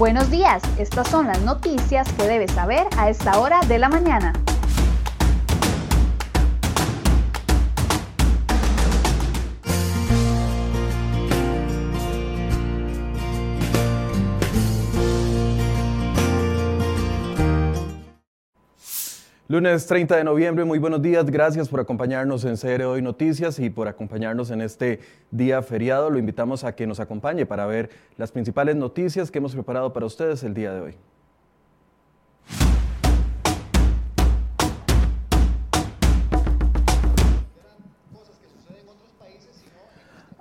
Buenos días, estas son las noticias que debes saber a esta hora de la mañana. Lunes 30 de noviembre, muy buenos días, gracias por acompañarnos en CR Hoy Noticias y por acompañarnos en este día feriado. Lo invitamos a que nos acompañe para ver las principales noticias que hemos preparado para ustedes el día de hoy.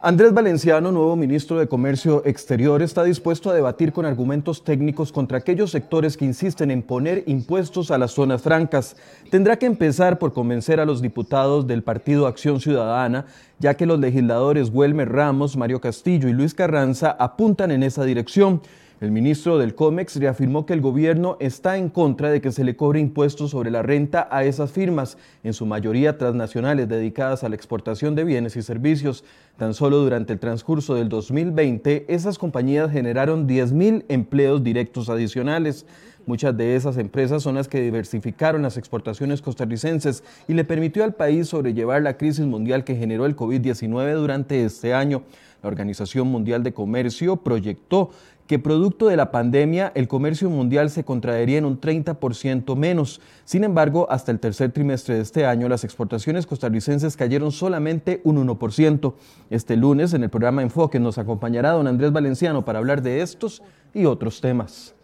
Andrés Valenciano, nuevo ministro de Comercio Exterior, está dispuesto a debatir con argumentos técnicos contra aquellos sectores que insisten en poner impuestos a las zonas francas. Tendrá que empezar por convencer a los diputados del Partido Acción Ciudadana, ya que los legisladores Welmer Ramos, Mario Castillo y Luis Carranza apuntan en esa dirección. El ministro del COMEX reafirmó que el gobierno está en contra de que se le cobre impuestos sobre la renta a esas firmas, en su mayoría transnacionales dedicadas a la exportación de bienes y servicios. Tan solo durante el transcurso del 2020, esas compañías generaron 10.000 empleos directos adicionales. Muchas de esas empresas son las que diversificaron las exportaciones costarricenses y le permitió al país sobrellevar la crisis mundial que generó el COVID-19 durante este año. La Organización Mundial de Comercio proyectó que producto de la pandemia el comercio mundial se contraería en un 30% menos. Sin embargo, hasta el tercer trimestre de este año, las exportaciones costarricenses cayeron solamente un 1%. Este lunes, en el programa Enfoque, nos acompañará don Andrés Valenciano para hablar de estos y otros temas.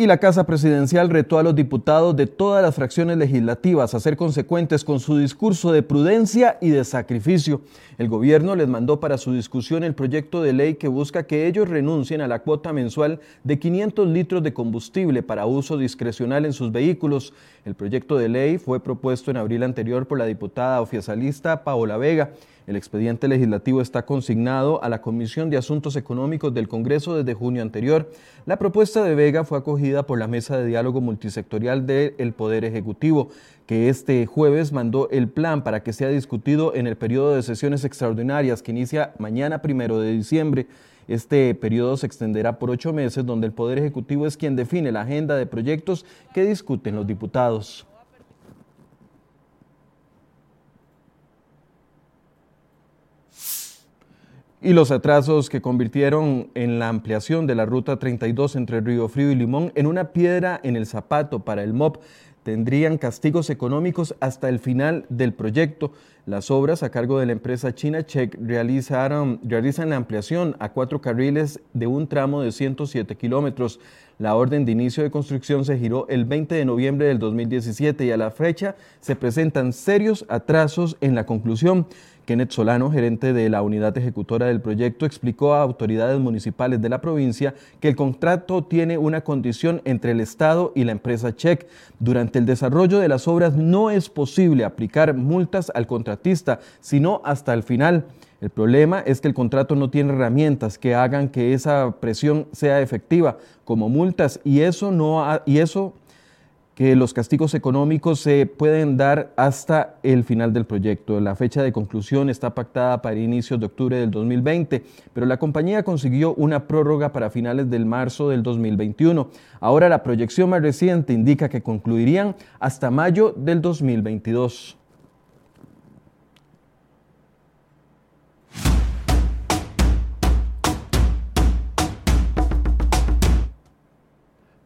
Y la Casa Presidencial retó a los diputados de todas las fracciones legislativas a ser consecuentes con su discurso de prudencia y de sacrificio. El gobierno les mandó para su discusión el proyecto de ley que busca que ellos renuncien a la cuota mensual de 500 litros de combustible para uso discrecional en sus vehículos. El proyecto de ley fue propuesto en abril anterior por la diputada oficialista Paola Vega el expediente legislativo está consignado a la Comisión de Asuntos Económicos del Congreso desde junio anterior. La propuesta de Vega fue acogida por la Mesa de Diálogo Multisectorial del Poder Ejecutivo, que este jueves mandó el plan para que sea discutido en el periodo de sesiones extraordinarias que inicia mañana primero de diciembre. Este periodo se extenderá por ocho meses, donde el Poder Ejecutivo es quien define la agenda de proyectos que discuten los diputados. Y los atrasos que convirtieron en la ampliación de la Ruta 32 entre Río Frío y Limón en una piedra en el zapato para el MOP tendrían castigos económicos hasta el final del proyecto. Las obras a cargo de la empresa China Check realizaron, realizan la ampliación a cuatro carriles de un tramo de 107 kilómetros. La orden de inicio de construcción se giró el 20 de noviembre del 2017 y a la fecha se presentan serios atrasos en la conclusión. Kenneth Solano, gerente de la unidad ejecutora del proyecto, explicó a autoridades municipales de la provincia que el contrato tiene una condición entre el Estado y la empresa Check. Durante el desarrollo de las obras no es posible aplicar multas al contratista, sino hasta el final. El problema es que el contrato no tiene herramientas que hagan que esa presión sea efectiva, como multas, y eso no y eso que los castigos económicos se pueden dar hasta el final del proyecto. La fecha de conclusión está pactada para inicios de octubre del 2020, pero la compañía consiguió una prórroga para finales del marzo del 2021. Ahora la proyección más reciente indica que concluirían hasta mayo del 2022.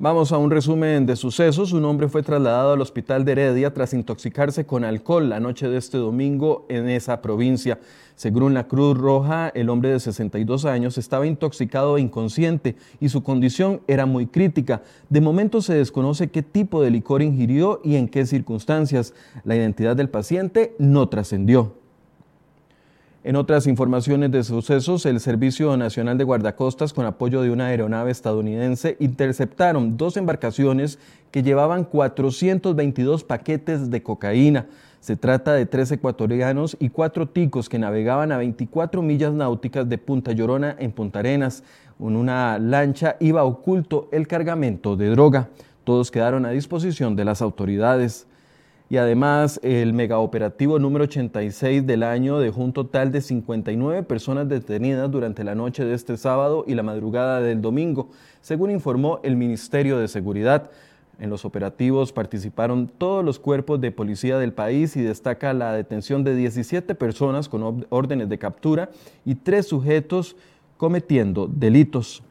Vamos a un resumen de sucesos. Un hombre fue trasladado al hospital de Heredia tras intoxicarse con alcohol la noche de este domingo en esa provincia. Según la Cruz Roja, el hombre de 62 años estaba intoxicado e inconsciente y su condición era muy crítica. De momento se desconoce qué tipo de licor ingirió y en qué circunstancias. La identidad del paciente no trascendió. En otras informaciones de sucesos, el Servicio Nacional de Guardacostas, con apoyo de una aeronave estadounidense, interceptaron dos embarcaciones que llevaban 422 paquetes de cocaína. Se trata de tres ecuatorianos y cuatro ticos que navegaban a 24 millas náuticas de Punta Llorona en Punta Arenas. En una lancha iba oculto el cargamento de droga. Todos quedaron a disposición de las autoridades. Y además el megaoperativo número 86 del año dejó un total de 59 personas detenidas durante la noche de este sábado y la madrugada del domingo, según informó el Ministerio de Seguridad. En los operativos participaron todos los cuerpos de policía del país y destaca la detención de 17 personas con órdenes de captura y tres sujetos cometiendo delitos.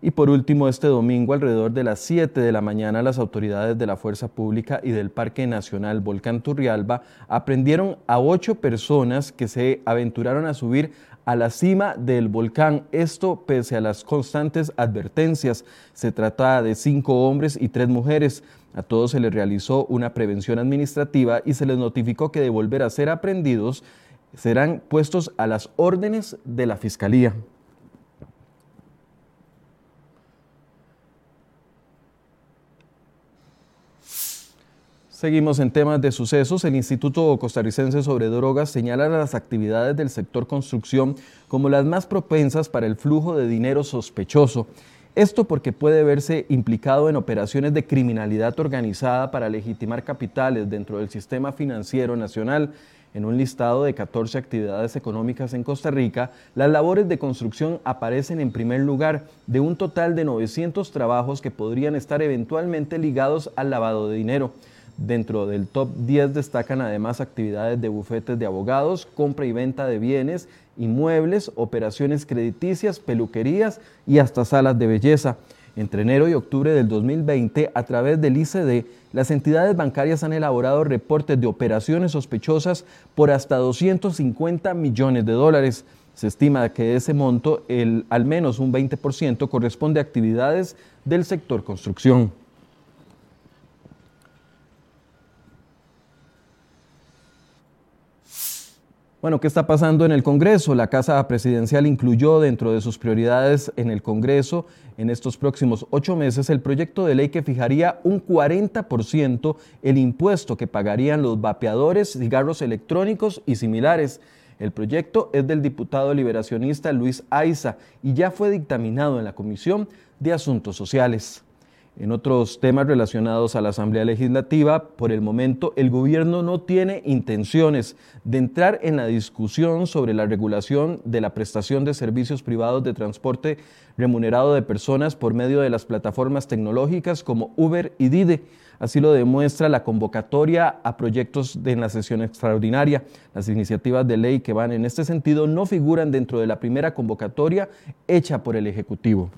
Y por último, este domingo, alrededor de las 7 de la mañana, las autoridades de la Fuerza Pública y del Parque Nacional Volcán Turrialba aprendieron a ocho personas que se aventuraron a subir a la cima del volcán, esto pese a las constantes advertencias. Se trata de cinco hombres y tres mujeres. A todos se les realizó una prevención administrativa y se les notificó que de volver a ser aprendidos serán puestos a las órdenes de la Fiscalía. Seguimos en temas de sucesos. El Instituto Costarricense sobre Drogas señala las actividades del sector construcción como las más propensas para el flujo de dinero sospechoso. Esto porque puede verse implicado en operaciones de criminalidad organizada para legitimar capitales dentro del sistema financiero nacional. En un listado de 14 actividades económicas en Costa Rica, las labores de construcción aparecen en primer lugar de un total de 900 trabajos que podrían estar eventualmente ligados al lavado de dinero. Dentro del top 10 destacan además actividades de bufetes de abogados, compra y venta de bienes, inmuebles, operaciones crediticias, peluquerías y hasta salas de belleza. Entre enero y octubre del 2020, a través del ICD, las entidades bancarias han elaborado reportes de operaciones sospechosas por hasta 250 millones de dólares. Se estima que de ese monto, el, al menos un 20% corresponde a actividades del sector construcción. Bueno, ¿qué está pasando en el Congreso? La Casa Presidencial incluyó dentro de sus prioridades en el Congreso en estos próximos ocho meses el proyecto de ley que fijaría un 40% el impuesto que pagarían los vapeadores, cigarros electrónicos y similares. El proyecto es del diputado liberacionista Luis Aiza y ya fue dictaminado en la Comisión de Asuntos Sociales. En otros temas relacionados a la Asamblea Legislativa, por el momento el gobierno no tiene intenciones de entrar en la discusión sobre la regulación de la prestación de servicios privados de transporte remunerado de personas por medio de las plataformas tecnológicas como Uber y Dide. Así lo demuestra la convocatoria a proyectos de la sesión extraordinaria. Las iniciativas de ley que van en este sentido no figuran dentro de la primera convocatoria hecha por el Ejecutivo.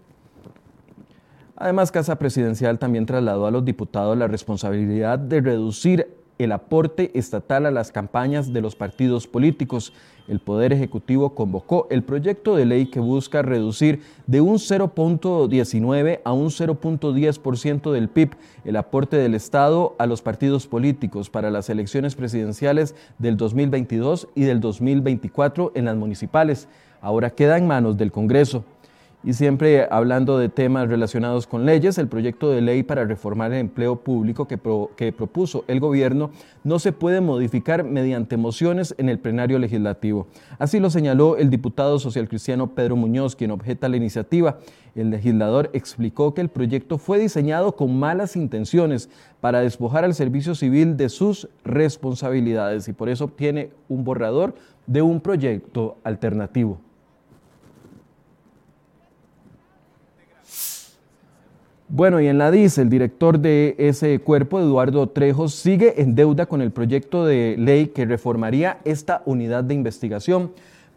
Además, Casa Presidencial también trasladó a los diputados la responsabilidad de reducir el aporte estatal a las campañas de los partidos políticos. El Poder Ejecutivo convocó el proyecto de ley que busca reducir de un 0.19 a un 0.10% del PIB el aporte del Estado a los partidos políticos para las elecciones presidenciales del 2022 y del 2024 en las municipales. Ahora queda en manos del Congreso. Y siempre hablando de temas relacionados con leyes, el proyecto de ley para reformar el empleo público que, propuso el gobierno no se puede modificar mediante mociones en el plenario legislativo. Así lo señaló el diputado socialcristiano Pedro Muñoz, quien objeta la iniciativa. El legislador explicó que el proyecto fue diseñado con malas intenciones para despojar al servicio civil de sus responsabilidades y por eso obtiene un borrador de un proyecto alternativo. Bueno, y en la DIS, el director de ese cuerpo, Eduardo Trejos, sigue en deuda con el proyecto de ley que reformaría esta unidad de investigación.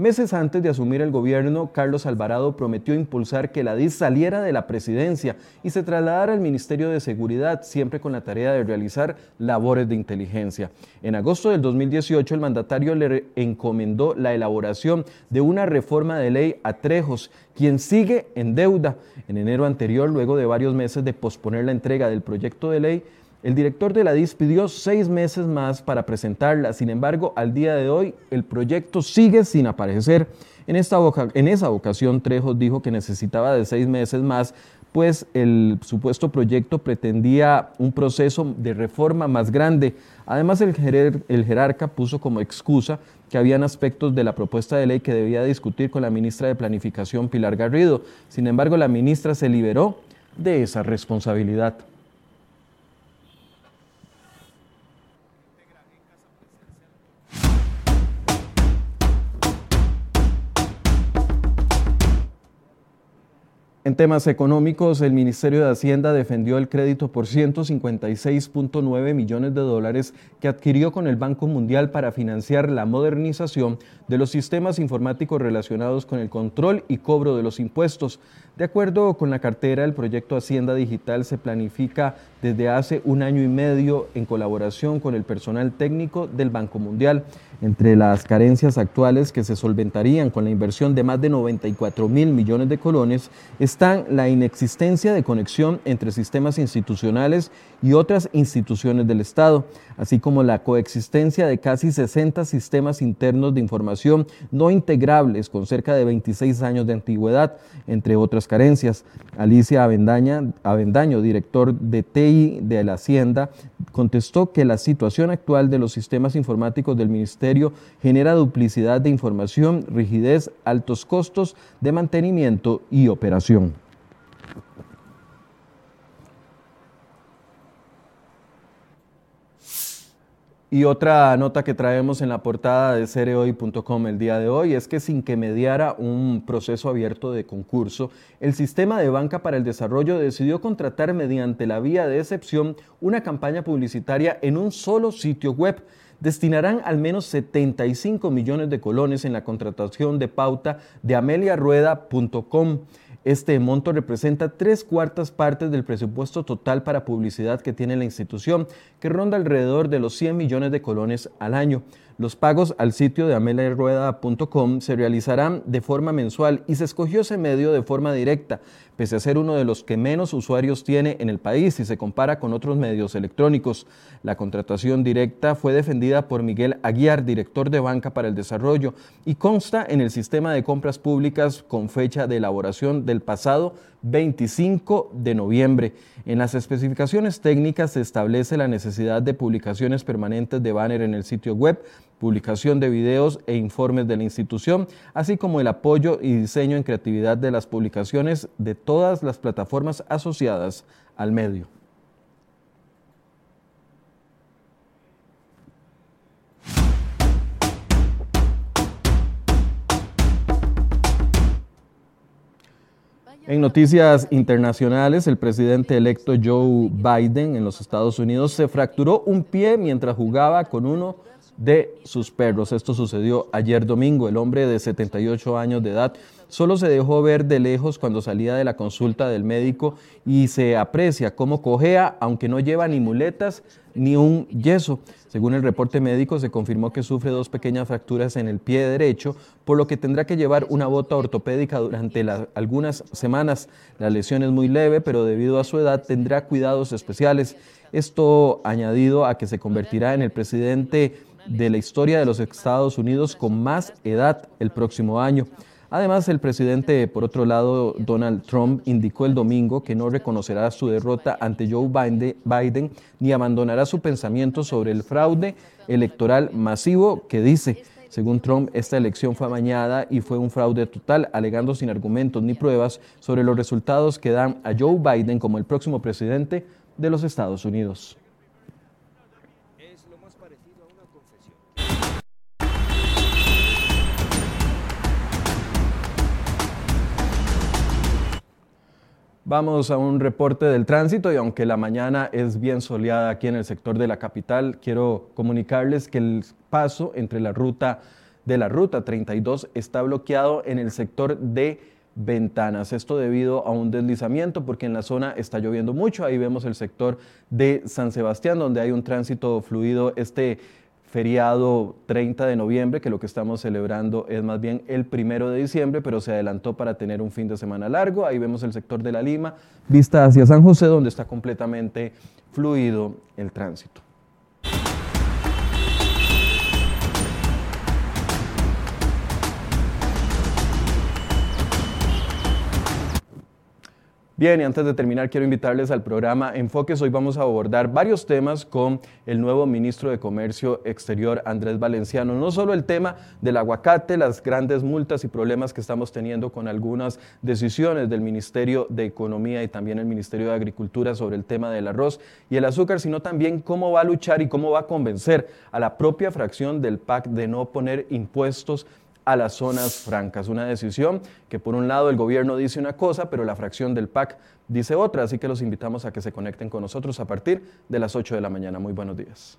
Meses antes de asumir el gobierno, Carlos Alvarado prometió impulsar que la DIS saliera de la presidencia y se trasladara al Ministerio de Seguridad, siempre con la tarea de realizar labores de inteligencia. En agosto del 2018, el mandatario le encomendó la elaboración de una reforma de ley a Trejos, quien sigue en deuda. En enero anterior, luego de varios meses de posponer la entrega del proyecto de ley, el director de la DIS pidió seis meses más para presentarla, sin embargo, al día de hoy el proyecto sigue sin aparecer. En, esta en esa ocasión, Trejos dijo que necesitaba de seis meses más, pues el supuesto proyecto pretendía un proceso de reforma más grande. Además, el, el jerarca puso como excusa que habían aspectos de la propuesta de ley que debía discutir con la ministra de Planificación, Pilar Garrido. Sin embargo, la ministra se liberó de esa responsabilidad. En temas económicos, el Ministerio de Hacienda defendió el crédito por 156.9 millones de dólares que adquirió con el Banco Mundial para financiar la modernización de los sistemas informáticos relacionados con el control y cobro de los impuestos. De acuerdo con la cartera, el proyecto Hacienda Digital se planifica desde hace un año y medio en colaboración con el personal técnico del Banco Mundial. Entre las carencias actuales que se solventarían con la inversión de más de 94 mil millones de colones están la inexistencia de conexión entre sistemas institucionales y otras instituciones del Estado, así como la coexistencia de casi 60 sistemas internos de información no integrables con cerca de 26 años de antigüedad, entre otras carencias. Alicia Avendaño, director de TI de la Hacienda, contestó que la situación actual de los sistemas informáticos del Ministerio genera duplicidad de información, rigidez, altos costos de mantenimiento y operación. Y otra nota que traemos en la portada de cereoy.com el día de hoy es que sin que mediara un proceso abierto de concurso, el sistema de banca para el desarrollo decidió contratar mediante la vía de excepción una campaña publicitaria en un solo sitio web. Destinarán al menos 75 millones de colones en la contratación de pauta de ameliarueda.com. Este monto representa tres cuartas partes del presupuesto total para publicidad que tiene la institución, que ronda alrededor de los 100 millones de colones al año. Los pagos al sitio de ameliarueda.com se realizarán de forma mensual y se escogió ese medio de forma directa, pese a ser uno de los que menos usuarios tiene en el país si se compara con otros medios electrónicos. La contratación directa fue defendida por Miguel Aguiar, director de Banca para el Desarrollo, y consta en el sistema de compras públicas con fecha de elaboración del pasado 25 de noviembre. En las especificaciones técnicas se establece la necesidad de publicaciones permanentes de banner en el sitio web, publicación de videos e informes de la institución, así como el apoyo y diseño en creatividad de las publicaciones de todas las plataformas asociadas al medio. En noticias internacionales, el presidente electo Joe Biden en los Estados Unidos se fracturó un pie mientras jugaba con uno de sus perros. Esto sucedió ayer domingo. El hombre de 78 años de edad solo se dejó ver de lejos cuando salía de la consulta del médico y se aprecia cómo cojea, aunque no lleva ni muletas ni un yeso. Según el reporte médico, se confirmó que sufre dos pequeñas fracturas en el pie derecho, por lo que tendrá que llevar una bota ortopédica durante algunas semanas. La lesión es muy leve, pero debido a su edad tendrá cuidados especiales. Esto añadido a que se convertirá en el presidente de la historia de los Estados Unidos con más edad el próximo año. Además, el presidente, por otro lado, Donald Trump, indicó el domingo que no reconocerá su derrota ante Joe Biden ni abandonará su pensamiento sobre el fraude electoral masivo que dice, según Trump, esta elección fue amañada y fue un fraude total, alegando sin argumentos ni pruebas sobre los resultados que dan a Joe Biden como el próximo presidente de los Estados Unidos. Vamos a un reporte del tránsito y aunque la mañana es bien soleada aquí en el sector de la capital, quiero comunicarles que el paso entre la ruta de la ruta 32 está bloqueado en el sector de ventanas. Esto debido a un deslizamiento porque en la zona está lloviendo mucho. Ahí vemos el sector de San Sebastián donde hay un tránsito fluido. Este feriado 30 de noviembre, que lo que estamos celebrando es más bien el primero de diciembre, pero se adelantó para tener un fin de semana largo. Ahí vemos el sector de la Lima, vista hacia San José, donde está completamente fluido el tránsito. Bien, y antes de terminar, quiero invitarles al programa Enfoques. Hoy vamos a abordar varios temas con el nuevo ministro de Comercio Exterior, Andrés Valenciano. No solo el tema del aguacate, las grandes multas y problemas que estamos teniendo con algunas decisiones del Ministerio de Economía y también el Ministerio de Agricultura sobre el tema del arroz y el azúcar, sino también cómo va a luchar y cómo va a convencer a la propia fracción del PAC de no poner impuestos a las zonas francas. Una decisión que por un lado el gobierno dice una cosa, pero la fracción del PAC dice otra. Así que los invitamos a que se conecten con nosotros a partir de las 8 de la mañana. Muy buenos días.